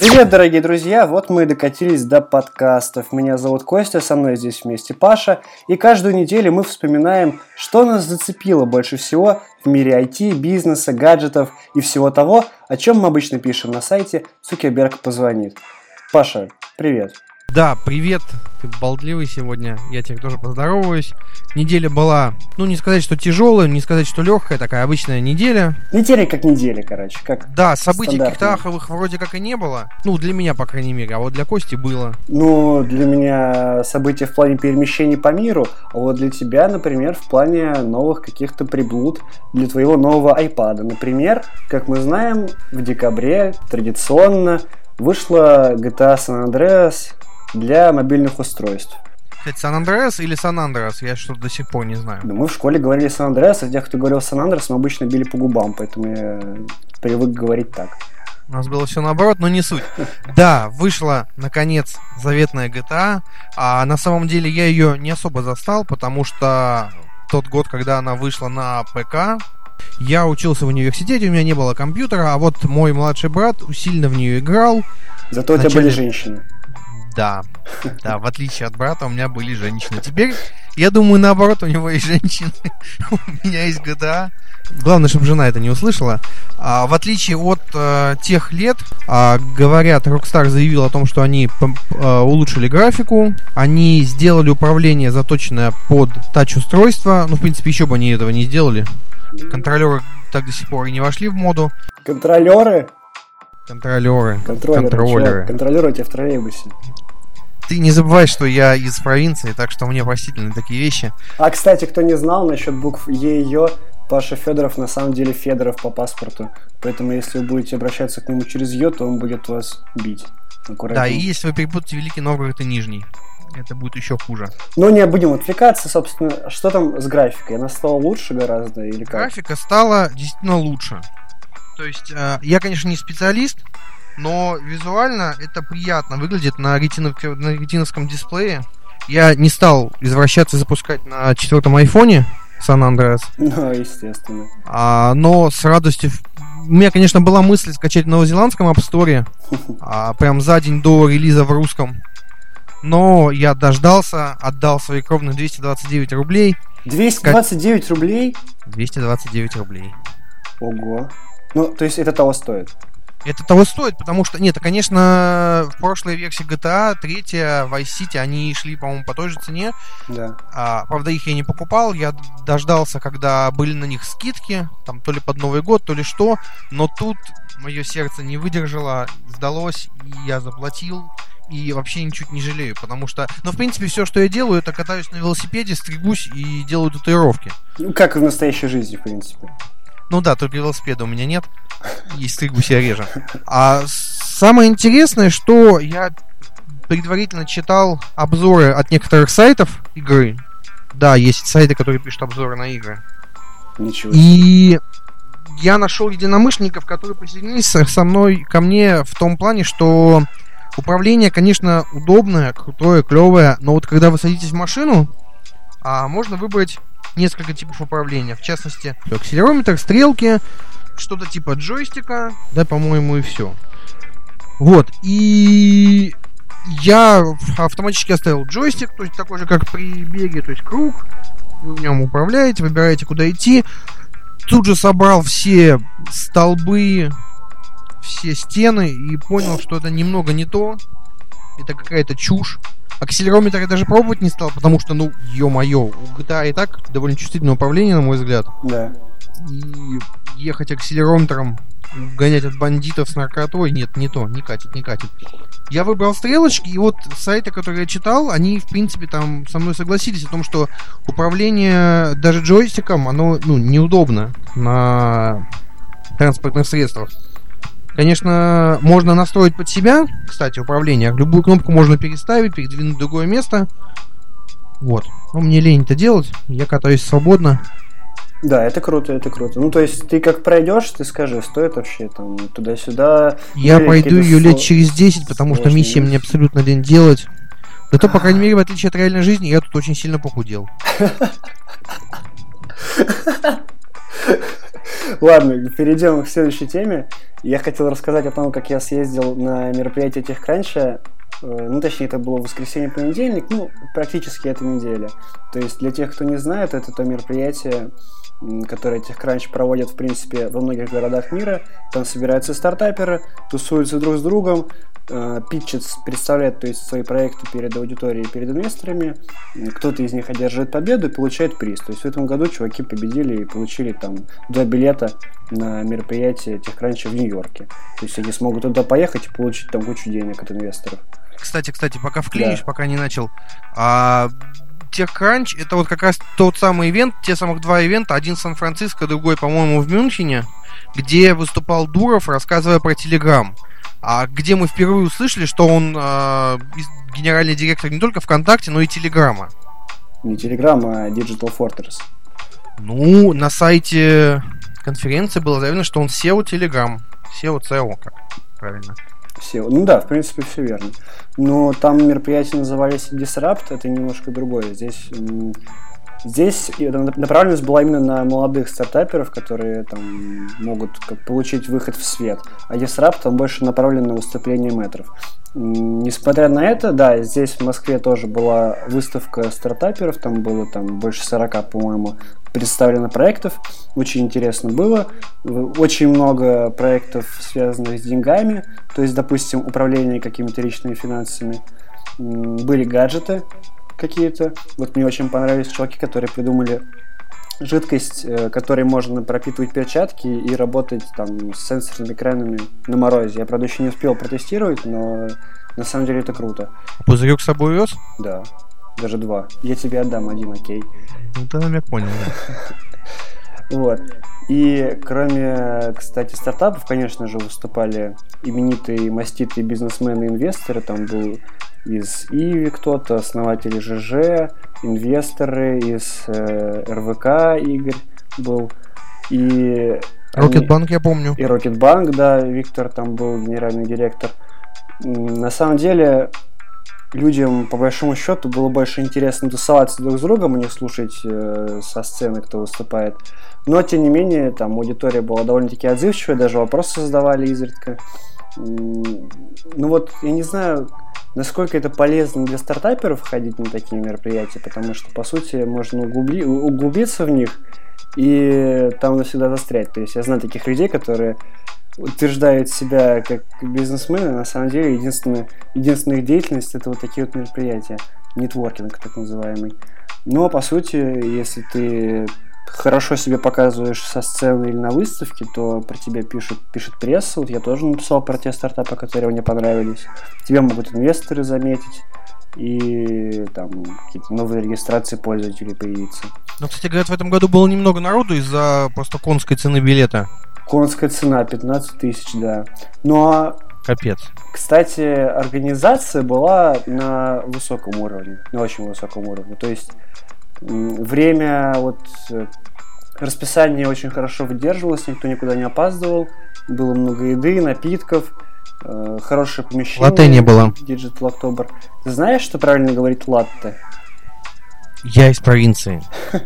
Привет, дорогие друзья! Вот мы и докатились до подкастов. Меня зовут Костя, со мной здесь вместе Паша. И каждую неделю мы вспоминаем, что нас зацепило больше всего в мире IT, бизнеса, гаджетов и всего того, о чем мы обычно пишем на сайте «Цукерберг позвонит». Паша, привет! Да, привет, ты болтливый сегодня, я тебе тоже поздороваюсь. Неделя была, ну не сказать, что тяжелая, не сказать, что легкая, такая обычная неделя. Неделя как неделя, короче, как Да, событий каких-то аховых вроде как и не было, ну для меня, по крайней мере, а вот для Кости было. Ну, для меня события в плане перемещений по миру, а вот для тебя, например, в плане новых каких-то приблуд для твоего нового iPad. Например, как мы знаем, в декабре традиционно вышла GTA San Andreas для мобильных устройств. Кстати, Сан-Андреас или Сан-Андреас? Я что-то до сих пор не знаю. Да мы в школе говорили Сан-Андреас, а тех, кто говорил Сан-Андреас, мы обычно били по губам, поэтому я привык говорить так. У нас было все наоборот, но не суть. Да, вышла, наконец, заветная GTA, а на самом деле я ее не особо застал, потому что тот год, когда она вышла на ПК, я учился в университете, у меня не было компьютера, а вот мой младший брат усиленно в нее играл. Зато у тебя были женщины. Да, да, в отличие от брата, у меня были женщины. Теперь, я думаю, наоборот, у него есть женщины. у меня есть GTA. Главное, чтобы жена это не услышала. А, в отличие от э, тех лет, а, говорят, Rockstar заявил о том, что они а, улучшили графику, они сделали управление заточенное под тач-устройство. Ну, в принципе, еще бы они этого не сделали. Контролеры так до сих пор и не вошли в моду. Контролеры? Контролеры. Контролеры. Контролеры. Контролеры у тебя в троллейбусе. Ты не забывай, что я из провинции, так что мне простительны такие вещи. А, кстати, кто не знал насчет букв Е и Ё, Паша Федоров на самом деле Федоров по паспорту. Поэтому, если вы будете обращаться к нему через Ё, то он будет вас бить. Аккуратнее. Да, и если вы перепутаете Великий Новгород и Нижний, это будет еще хуже. Но не будем отвлекаться, собственно, что там с графикой? Она стала лучше гораздо или как? Графика стала действительно лучше. То есть, э, я, конечно, не специалист, но визуально это приятно выглядит на, ретинов, на ретиновском дисплее. Я не стал извращаться и запускать на четвертом айфоне Сан Андреас. Ну, естественно. А, но с радостью... У меня, конечно, была мысль скачать в новозеландском App Store, а, прям за день до релиза в русском. Но я дождался, отдал свои кровные 229 рублей. 229 ска... рублей? 229 рублей. Ого. Ну, то есть это того стоит? Это того стоит, потому что, нет, конечно, в прошлой версии GTA, третья, Vice City, они шли, по-моему, по той же цене. Да. А, правда, их я не покупал, я дождался, когда были на них скидки, там, то ли под Новый год, то ли что, но тут мое сердце не выдержало, сдалось, и я заплатил, и вообще ничуть не жалею, потому что, ну, в принципе, все, что я делаю, это катаюсь на велосипеде, стригусь и делаю татуировки. Ну, как в настоящей жизни, в принципе. Ну да, только велосипеда у меня нет. И стригу себя реже. А самое интересное, что я предварительно читал обзоры от некоторых сайтов игры. Да, есть сайты, которые пишут обзоры на игры. Ничего. И я нашел единомышленников, которые присоединились со мной ко мне в том плане, что управление, конечно, удобное, крутое, клевое, но вот когда вы садитесь в машину, а можно выбрать несколько типов управления. В частности, акселерометр, стрелки, что-то типа джойстика, да, по-моему, и все. Вот, и я автоматически оставил джойстик, то есть такой же, как при беге, то есть круг. Вы в нем управляете, выбираете, куда идти. Тут же собрал все столбы, все стены и понял, что это немного не то. Это какая-то чушь. Акселерометр я даже пробовать не стал, потому что, ну, ё-моё, у GTA и так довольно чувствительное управление, на мой взгляд. Да. И ехать акселерометром, гонять от бандитов с наркотой, нет, не то, не катит, не катит. Я выбрал стрелочки, и вот сайты, которые я читал, они, в принципе, там со мной согласились о том, что управление даже джойстиком, оно, ну, неудобно на транспортных средствах. Конечно, можно настроить под себя, кстати, управление. Любую кнопку можно переставить, передвинуть в другое место. Вот. Но мне лень это делать. Я катаюсь свободно. Да, это круто, это круто. Ну, то есть, ты как пройдешь, ты скажи, стоит вообще там туда-сюда. Я пройду ее лет через 10, потому что миссия мне абсолютно лень делать. Да то, по крайней мере, в отличие от реальной жизни, я тут очень сильно похудел. Ладно, перейдем к следующей теме. Я хотел рассказать о том, как я съездил на мероприятие TechCrunch. Э, ну, точнее, это было воскресенье-понедельник, ну, практически эта неделя. То есть, для тех, кто не знает, это то мероприятие, которые TechCrunch проводят, в принципе, во многих городах мира. Там собираются стартаперы, тусуются друг с другом, э, питчат, представляют то есть, свои проекты перед аудиторией, перед инвесторами. Кто-то из них одерживает победу и получает приз. То есть в этом году чуваки победили и получили там два билета на мероприятие TechCrunch в Нью-Йорке. То есть они смогут туда поехать и получить там кучу денег от инвесторов. Кстати, кстати, пока вклинишь, да. пока не начал. А, TechCrunch это вот как раз тот самый ивент, те самых два ивента, один в Сан-Франциско, другой, по-моему, в Мюнхене, где выступал Дуров, рассказывая про Telegram. А где мы впервые услышали, что он э, генеральный директор не только ВКонтакте, но и Телеграма. Не Телеграма, а Digital Fortress. Ну, на сайте конференции было заявлено, что он SEO Telegram. SEO, CEO, как правильно. SEO. Ну да, в принципе, все верно. Но там мероприятия назывались Disrupt, это немножко другое. Здесь Здесь направленность была именно на молодых стартаперов, которые там могут как, получить выход в свет. А Disrupt там больше направлен на выступление метров. Несмотря на это, да, здесь в Москве тоже была выставка стартаперов, там было там больше 40, по-моему, представлено проектов. Очень интересно было. Очень много проектов, связанных с деньгами, то есть, допустим, управление какими-то личными финансами. Были гаджеты, какие-то. Вот мне очень понравились чуваки, которые придумали жидкость, э, которой можно пропитывать перчатки и работать там с сенсорными экранами на морозе. Я, правда, еще не успел протестировать, но на самом деле это круто. Пузырек с собой вез? Да, даже два. Я тебе отдам один, окей. Ну, ты намек понял. Вот. И кроме, кстати, стартапов, конечно же, выступали именитые маститые бизнесмены и инвесторы. Там был из Иви кто-то, основатели ЖЖ, инвесторы из э, РВК Игорь был. И Рокетбанк, я помню. И Рокетбанк, да, Виктор там был генеральный директор. На самом деле, людям, по большому счету, было больше интересно тусоваться друг с другом, а не слушать э, со сцены, кто выступает. Но, тем не менее, там аудитория была довольно-таки отзывчивая, даже вопросы задавали изредка. Ну вот, я не знаю, насколько это полезно для стартаперов ходить на такие мероприятия, потому что, по сути, можно углубли, углубиться в них и там навсегда застрять. То есть я знаю таких людей, которые утверждают себя как бизнесмены, на самом деле единственная, единственная их деятельность это вот такие вот мероприятия, нетворкинг так называемый. Но по сути, если ты хорошо себя показываешь со сцены или на выставке, то про тебя пишут, пишет пресса. Вот я тоже написал про те стартапы, которые мне понравились. Тебя могут инвесторы заметить и там какие-то новые регистрации пользователей появиться. Ну, кстати, говорят, в этом году было немного народу из-за просто конской цены билета. Конская цена 15 тысяч, да. Ну а Капец. Кстати, организация была на высоком уровне, на очень высоком уровне. То есть время вот э, расписание очень хорошо выдерживалось, никто никуда не опаздывал, было много еды, напитков, э, хорошее помещение. Латте не было. Digital October. Ты знаешь, что правильно говорить латте? Я из провинции.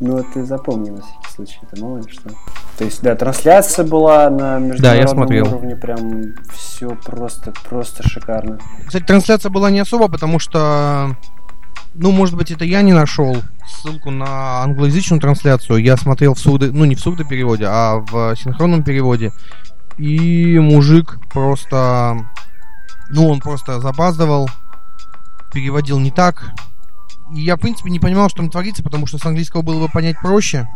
Ну, ты запомни на всякий случай, это мало ли что. То есть, да, трансляция была на международном да, уровне, прям все просто, просто шикарно. Кстати, трансляция была не особо, потому что ну, может быть, это я не нашел ссылку на англоязычную трансляцию. Я смотрел в сурдо... ну, не в сурдопереводе, а в синхронном переводе. И мужик просто... Ну, он просто запаздывал, переводил не так. И я, в принципе, не понимал, что там творится, потому что с английского было бы понять проще.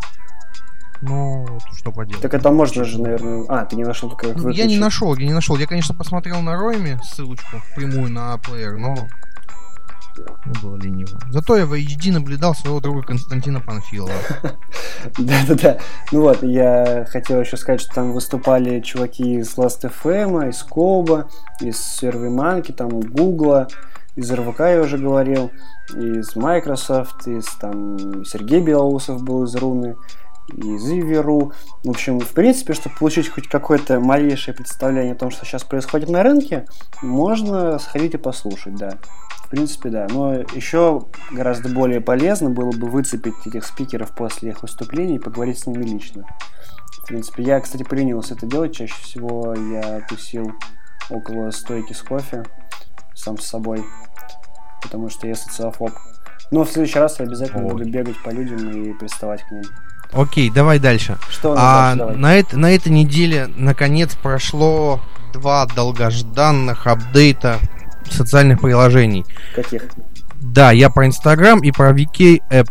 Вот что поделать. Так это можно же, наверное... А, ты не нашел только... Ну, я не нашел, я не нашел. Я, конечно, посмотрел на Ройме ссылочку прямую на плеер, но не было лениво. Зато я в HD наблюдал своего друга Константина Панфилова. Да-да-да. Ну вот, я хотел еще сказать, что там выступали чуваки из Last.fm, из Коба, из SurveyMonkey, там Гугла, из РВК я уже говорил, из Microsoft, из там Сергей Белоусов был из Руны, из Иверу. В общем, в принципе, чтобы получить хоть какое-то малейшее представление о том, что сейчас происходит на рынке, можно сходить и послушать, да принципе, да. Но еще гораздо более полезно было бы выцепить этих спикеров после их выступлений и поговорить с ними лично. В принципе, я, кстати, поленился это делать. Чаще всего я тусил около стойки с кофе сам с собой, потому что я социофоб. Но в следующий раз я обязательно Ой. буду бегать по людям и приставать к ним. Окей, давай дальше. Что а, дальше, на, это, на этой неделе наконец прошло два долгожданных апдейта социальных приложений. Каких? Да, я про Инстаграм и про VK App.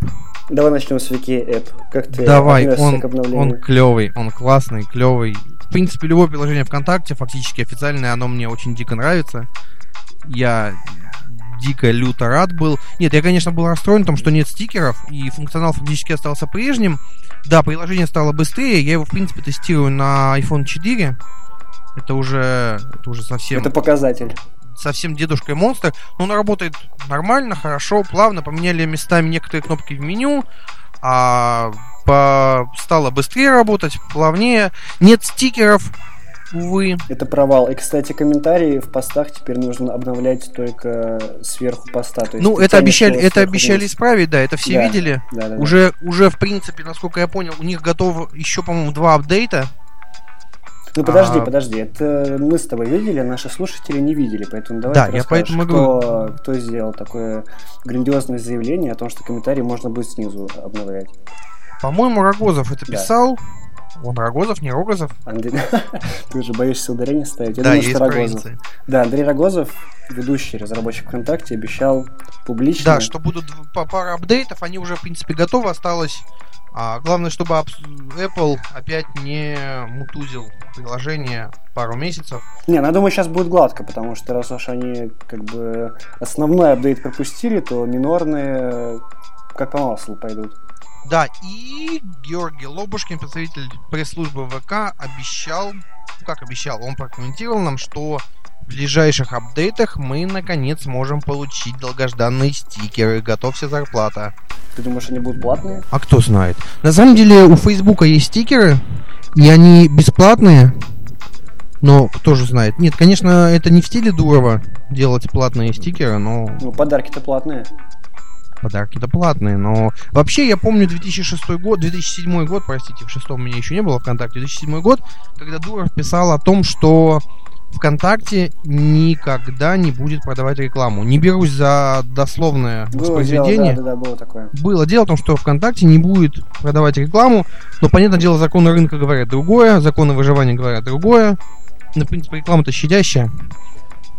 Давай начнем с VK App. Как ты Давай, он, он клевый, он классный, клевый. В принципе, любое приложение ВКонтакте, фактически официальное, оно мне очень дико нравится. Я дико люто рад был. Нет, я, конечно, был расстроен том, что нет стикеров, и функционал фактически остался прежним. Да, приложение стало быстрее, я его, в принципе, тестирую на iPhone 4. Это уже, это уже совсем... Это показатель. Совсем дедушка и монстр. Но он работает нормально, хорошо, плавно. Поменяли местами некоторые кнопки в меню. А по... стало быстрее работать, плавнее. Нет стикеров, увы. Это провал. И, кстати, комментарии в постах теперь нужно обновлять только сверху поста. То есть ну, это обещали, это обещали вниз. исправить, да, это все да. видели. Да, да, уже, да. уже, в принципе, насколько я понял, у них готово еще, по-моему, два апдейта. Ну подожди, а... подожди, это мы с тобой видели, а наши слушатели не видели, поэтому давай да, я поэтому кто, кто сделал такое грандиозное заявление о том, что комментарии можно будет снизу обновлять. По-моему, Рогозов это писал. Да. Он Рогозов, не Рогозов? Андрей... Ты уже боишься ударение ставить? Я да, думаю, есть что Рогозов. Да, Андрей Рогозов, ведущий разработчик ВКонтакте, обещал публично... Да, что будут пара апдейтов, они уже, в принципе, готовы, осталось... А, главное, чтобы Apple опять не мутузил приложение пару месяцев. Не, ну я думаю, сейчас будет гладко, потому что раз уж они как бы основной апдейт пропустили, то минорные как по маслу пойдут. Да, и Георгий Лобушкин, представитель пресс-службы ВК, обещал, ну как обещал, он прокомментировал нам, что ближайших апдейтах мы наконец можем получить долгожданные стикеры. Готовься зарплата. Ты думаешь, они будут платные? А кто знает. На самом деле у Фейсбука есть стикеры, и они бесплатные. Но кто же знает. Нет, конечно, это не в стиле Дурова делать платные стикеры, но... Ну, подарки-то платные подарки-то платные, но вообще я помню 2006 год, 2007 год, простите, в шестом меня еще не было ВКонтакте, 2007 год, когда Дуров писал о том, что ВКонтакте никогда не будет продавать рекламу. Не берусь за дословное было воспроизведение. Дело, да, да, да, было такое. Было дело в том, что ВКонтакте не будет продавать рекламу, но, понятное дело, законы рынка говорят другое, законы выживания говорят другое. Ну, в принципе, реклама-то щадящая.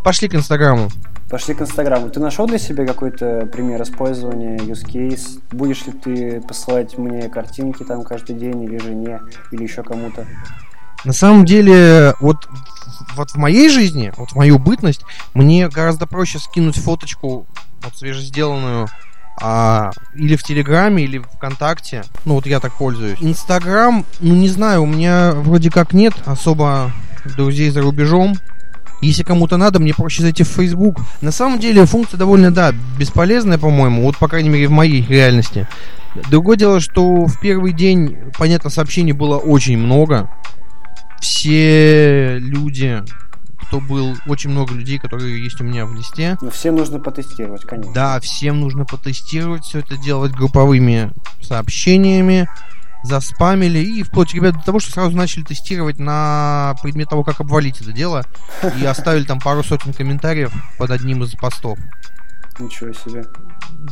Пошли к Инстаграму. Пошли к Инстаграму. Ты нашел для себя какой-то пример использования, use case? Будешь ли ты посылать мне картинки там каждый день или жене, или еще кому-то? На самом деле, вот, вот в моей жизни, вот в мою бытность, мне гораздо проще скинуть фоточку вот свежесделанную а, или в Телеграме, или ВКонтакте. Ну, вот я так пользуюсь. Инстаграм, ну, не знаю, у меня вроде как нет особо друзей за рубежом. Если кому-то надо, мне проще зайти в Facebook. На самом деле функция довольно, да, бесполезная, по-моему, вот, по крайней мере, в моей реальности. Другое дело, что в первый день, понятно, сообщений было очень много. Все люди, кто был, очень много людей, которые есть у меня в листе. Но всем нужно потестировать, конечно. Да, всем нужно потестировать, все это делать групповыми сообщениями заспамили и вплоть, ребят, до того, что сразу начали тестировать на предмет того, как обвалить это дело, и оставили там пару сотен комментариев под одним из постов. Ничего себе.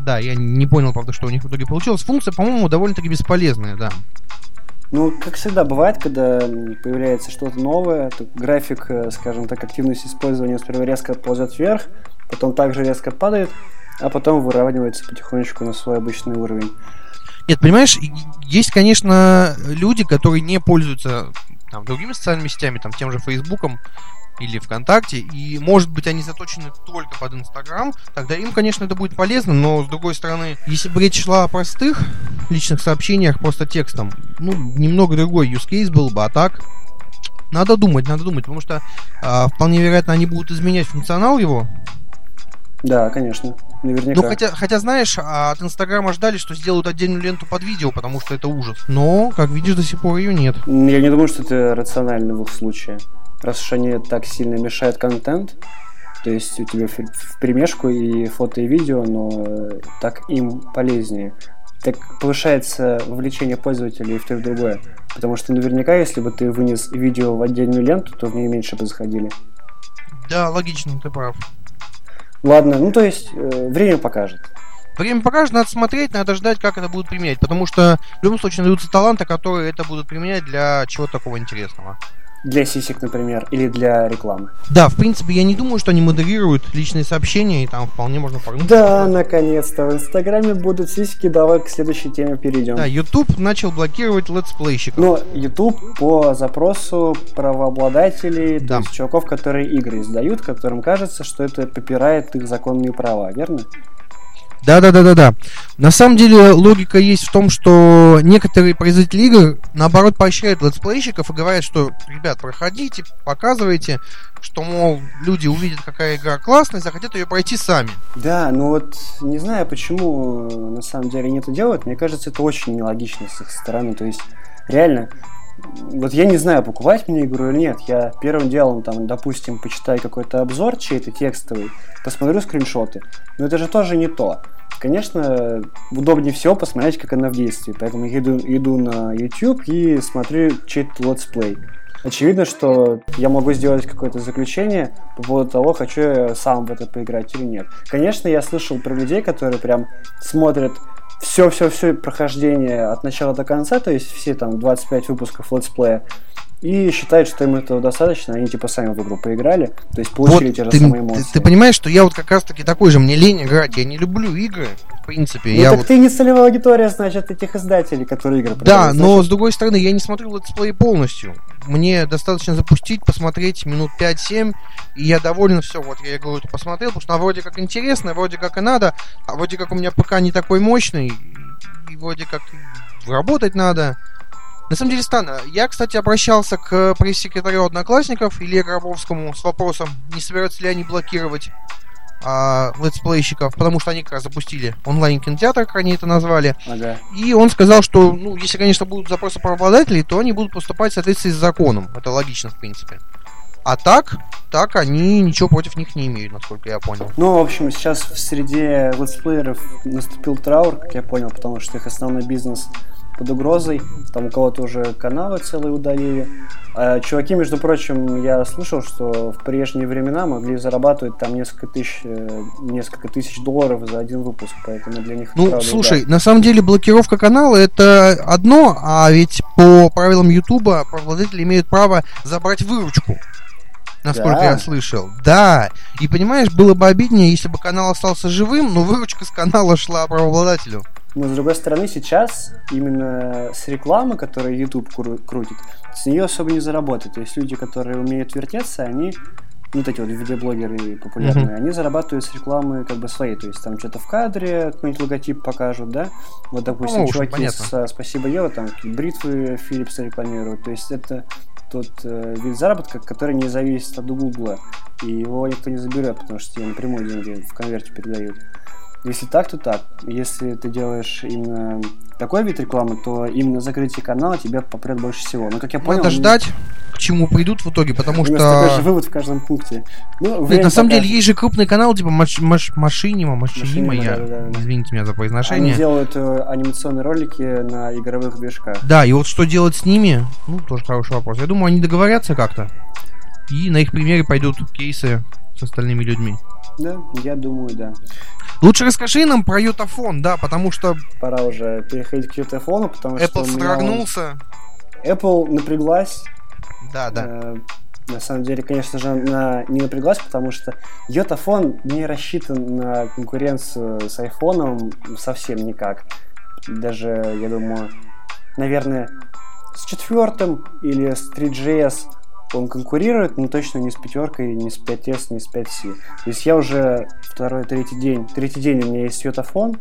Да, я не понял, правда, что у них в итоге получилось. Функция, по-моему, довольно-таки бесполезная, да. Ну, как всегда бывает, когда появляется что-то новое, то график, э, скажем так, активности использования сперва резко ползет вверх, потом также резко падает, а потом выравнивается потихонечку на свой обычный уровень. Нет, понимаешь, есть, конечно, люди, которые не пользуются там, другими социальными сетями, там, тем же Фейсбуком или ВКонтакте, и, может быть, они заточены только под Инстаграм, тогда им, конечно, это будет полезно, но, с другой стороны, если бы речь шла о простых личных сообщениях просто текстом, ну, немного другой use case был бы, а так, надо думать, надо думать, потому что э, вполне вероятно они будут изменять функционал его, да, конечно. Наверняка. Ну, хотя, хотя, знаешь, от Инстаграма ждали, что сделают отдельную ленту под видео, потому что это ужас. Но, как видишь, до сих пор ее нет. Я не думаю, что это рационально в их случае. Раз уж они так сильно мешают контент, То есть у тебя в примешку и фото, и видео, но так им полезнее. Так повышается вовлечение пользователей в то и в другое. Потому что наверняка, если бы ты вынес видео в отдельную ленту, то в ней меньше бы заходили. Да, логично, ты прав. Ладно, ну то есть э, время покажет. Время покажет, надо смотреть, надо ждать, как это будут применять. Потому что в любом случае найдутся таланты, которые это будут применять для чего-то такого интересного. Для сисек, например, или для рекламы. Да, в принципе, я не думаю, что они модерируют личные сообщения, и там вполне можно погнуть. Да, наконец-то. В Инстаграме будут сиськи. Давай к следующей теме перейдем. Да, YouTube начал блокировать летсплейщиков. Но YouTube по запросу правообладателей, да. то есть чуваков, которые игры издают, которым кажется, что это попирает их законные права, верно? Да, да, да, да, да. На самом деле логика есть в том, что некоторые производители игр наоборот поощряют летсплейщиков и говорят, что, ребят, проходите, показывайте, что, мол, люди увидят, какая игра классная, захотят ее пройти сами. Да, ну вот не знаю, почему на самом деле они это делают. Мне кажется, это очень нелогично с их стороны. То есть, реально, вот я не знаю, покупать мне игру или нет. Я первым делом, там, допустим, почитаю какой-то обзор чей-то текстовый, посмотрю скриншоты. Но это же тоже не то. Конечно, удобнее всего посмотреть, как она в действии. Поэтому иду, иду на YouTube и смотрю чей-то летсплей. Очевидно, что я могу сделать какое-то заключение по поводу того, хочу я сам в это поиграть или нет. Конечно, я слышал про людей, которые прям смотрят все-все-все прохождение от начала до конца, то есть все там 25 выпусков летсплея, и считают, что им этого достаточно, они типа сами в игру поиграли, то есть получили вот те же ты, самые эмоции. Ты, ты понимаешь, что я вот как раз таки такой же, мне лень играть, я не люблю игры, принципе. Ну я так вот... ты не целевая аудитория, значит, этих издателей, которые игры. Да, но с другой стороны, я не смотрю летсплей полностью. Мне достаточно запустить, посмотреть минут 5-7, и я доволен, все, вот я игру эту посмотрел, потому что она вроде как интересная, вроде как и надо, а вроде как у меня ПК не такой мощный, и вроде как работать надо. На самом деле странно. Я, кстати, обращался к пресс-секретарю Одноклассников Илье Гробовскому с вопросом, не собираются ли они блокировать а, летсплейщиков, потому что они как раз запустили онлайн-кинотеатр, как они это назвали. Ага. И он сказал, что, ну, если, конечно, будут запросы правообладателей, то они будут поступать в соответствии с законом. Это логично, в принципе. А так, так они ничего против них не имеют, насколько я понял. Ну, в общем, сейчас в среде летсплееров наступил траур, как я понял, потому что их основной бизнес под угрозой. Там у кого-то уже каналы целые удалили. А чуваки, между прочим, я слышал, что в прежние времена могли зарабатывать там несколько тысяч, э, несколько тысяч долларов за один выпуск, поэтому для них. Ну, правда, слушай, да. на самом деле блокировка канала это одно, а ведь по правилам Ютуба правообладатели имеют право забрать выручку насколько да. я слышал. Да. И понимаешь, было бы обиднее, если бы канал остался живым, но выручка с канала шла правообладателю. Но с другой стороны, сейчас именно с рекламы, которую YouTube кру- крутит, с нее особо не заработать. То есть люди, которые умеют вертеться, они вот эти вот видеоблогеры популярные, mm-hmm. они зарабатывают с рекламы как бы своей, то есть там что-то в кадре, какой-нибудь логотип покажут, да, вот, допустим, ну, чуваки с «Спасибо, Ева», там бритвы Philips рекламируют, то есть это тот э, вид заработка, который не зависит от Гугла, и его никто не заберет, потому что тебе напрямую деньги в конверте передают. Если так, то так. Если ты делаешь именно такой вид рекламы, то именно закрытие канала тебя попрет больше всего. Но как я понял... Надо ждать, к чему придут в итоге, потому что... Такой же вывод в каждом пункте. Ну, Нет, на самом покажет. деле есть же крупный канал, типа маш, маш, Машинима, Машинима, я... Да, да, да. Извините меня за произношение. Они делают э, анимационные ролики на игровых движках. Да, и вот что делать с ними, ну, тоже хороший вопрос. Я думаю, они договорятся как-то. И на их примере пойдут кейсы с остальными людьми. Да, я думаю, да. Лучше расскажи нам про Ютафон, да, потому что... Пора уже переходить к Ютафону, потому Apple что... Apple содрогнулся. Apple напряглась. Да, да. Э, на самом деле, конечно же, она не напряглась, потому что Йотафон не рассчитан на конкуренцию с айфоном совсем никак. Даже, я думаю, наверное, с четвертым или с 3GS он конкурирует, но точно не с пятеркой, не с 5S, не с 5C. То есть я уже второй, третий день, третий день у меня есть светофон,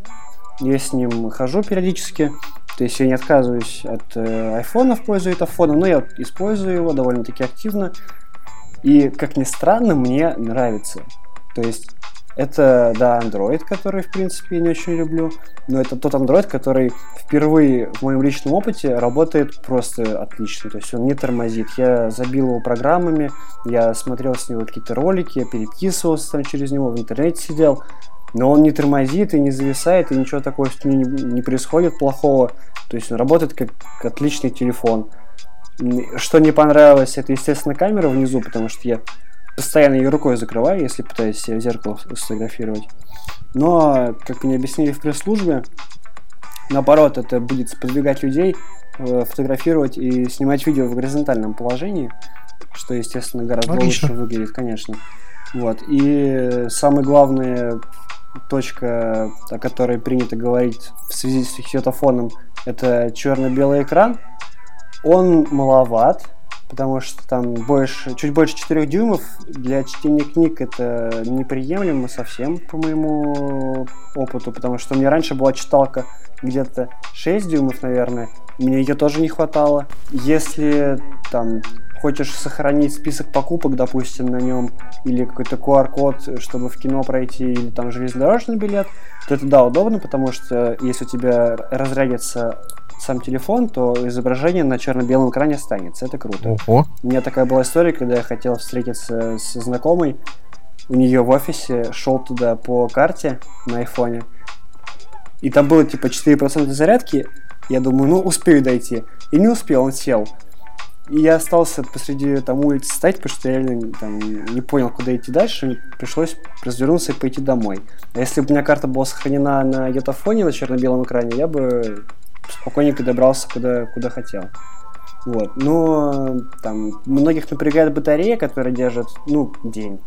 я с ним хожу периодически, то есть я не отказываюсь от э, айфона в пользу этого но я использую его довольно-таки активно. И, как ни странно, мне нравится. То есть Это, да, Android, который, в принципе, я не очень люблю. Но это тот Android, который впервые в моем личном опыте работает просто отлично. То есть он не тормозит. Я забил его программами, я смотрел с него какие-то ролики, я переписывался там через него, в интернете сидел. Но он не тормозит и не зависает, и ничего такого с ним не, происходит плохого. То есть он работает как отличный телефон. Что не понравилось, это, естественно, камера внизу, потому что я постоянно ее рукой закрываю, если пытаюсь себя в зеркало сфотографировать. Но, как мне объяснили в пресс-службе, наоборот, это будет сподвигать людей э, фотографировать и снимать видео в горизонтальном положении, что, естественно, гораздо Логично. лучше выглядит, конечно. Вот. И самая главная точка, о которой принято говорить в связи с фиксиотофоном, это черно-белый экран. Он маловат, потому что там больше, чуть больше 4 дюймов для чтения книг это неприемлемо совсем, по моему опыту, потому что у меня раньше была читалка где-то 6 дюймов, наверное, мне ее тоже не хватало. Если там хочешь сохранить список покупок, допустим, на нем, или какой-то QR-код, чтобы в кино пройти, или там железнодорожный билет, то это, да, удобно, потому что если у тебя разрядится сам телефон, то изображение на черно-белом экране останется. Это круто. Ого. У меня такая была история, когда я хотел встретиться с знакомой, у нее в офисе, шел туда по карте на айфоне, и там было типа 4% зарядки, я думаю, ну успею дойти. И не успел, он сел. И я остался посреди там улицы стоять, потому что я реально там, не понял, куда идти дальше. Пришлось развернуться и пойти домой. А если бы у меня карта была сохранена на йотафоне на черно-белом экране, я бы спокойненько добрался куда, куда хотел. Вот. Но там многих напрягает батарея, которая держит, ну, день.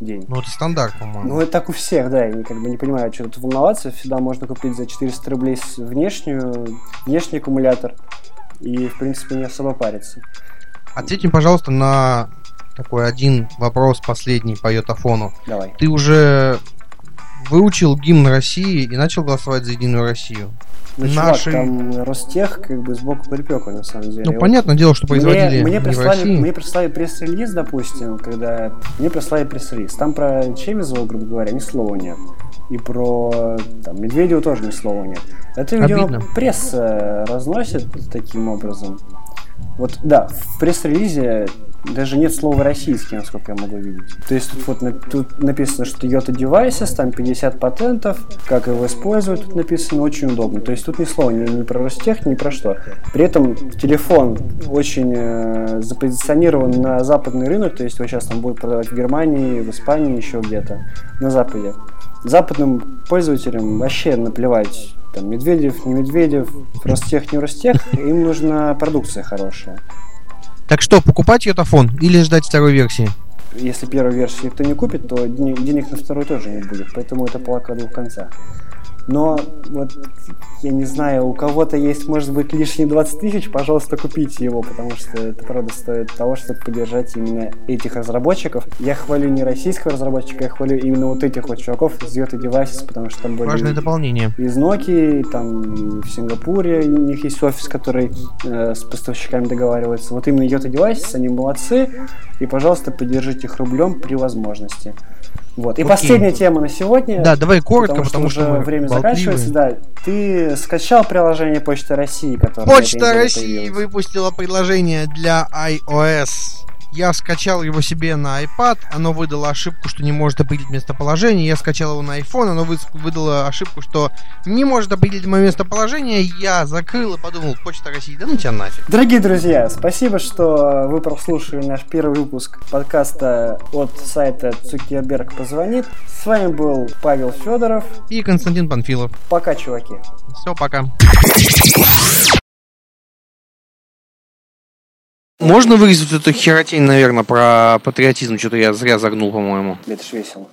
День. Ну, это стандарт, по-моему. Ну, это так у всех, да. Я как бы не понимаю, что тут волноваться. Всегда можно купить за 400 рублей внешнюю, внешний аккумулятор и, в принципе, не особо париться. Ответь пожалуйста, на такой один вопрос последний по йотафону. Давай. Ты уже выучил гимн России и начал голосовать за Единую Россию? Ну, Наши... чувак, там Ростех как бы сбоку припека, на самом деле. Ну, вот. понятное дело, что производили мне, мне прислали, Мне прислали пресс-релиз, допустим, когда... Мне прислали пресс-релиз. Там про Чемизова, грубо говоря, ни слова нет. И про там, Медведева тоже ни слова нет. Это, видимо, Обидно. пресса разносит таким образом. Вот, да, в пресс-релизе даже нет слова российский, насколько я могу видеть. То есть тут вот тут написано, что Yota Devices, там 50 патентов, как его использовать, тут написано очень удобно. То есть тут ни слова ни, ни про Ростех, ни про что. При этом телефон очень э, запозиционирован на западный рынок, то есть его сейчас там будут продавать в Германии, в Испании, еще где-то, на Западе. Западным пользователям вообще наплевать, там, Медведев, не Медведев, Ростех, не Ростех, им нужна продукция хорошая. Так что, покупать йотафон или ждать второй версии? Если первую версию никто не купит, то денег на вторую тоже не будет, поэтому это плака двух концах. Но вот я не знаю, у кого-то есть, может быть, лишние 20 тысяч, пожалуйста, купите его, потому что это правда стоит того, чтобы поддержать именно этих разработчиков. Я хвалю не российского разработчика, я хвалю именно вот этих вот чуваков из Yota Devices, потому что там были... Важное дополнение. Из Nokia, там в Сингапуре у них есть офис, который э, с поставщиками договаривается. Вот именно Yota Devices, они молодцы, и, пожалуйста, поддержите их рублем при возможности. Вот. И Окей. последняя тема на сегодня. Да, давай коротко, потому, потому что, уже время болтливые. заканчивается. Да, ты скачал приложение Почта России, которое Почта России выпустила приложение для iOS. Я скачал его себе на iPad, оно выдало ошибку, что не может определить местоположение. Я скачал его на iPhone, оно выдало ошибку, что не может определить мое местоположение. Я закрыл и подумал, Почта России, да ну тебя нафиг. Дорогие друзья, спасибо, что вы прослушали наш первый выпуск подкаста от сайта Цукерберг позвонит. С вами был Павел Федоров и Константин Панфилов. Пока, чуваки. Все, пока. Можно вырезать эту херотень, наверное, про патриотизм? Что-то я зря загнул, по-моему. Это ж весело.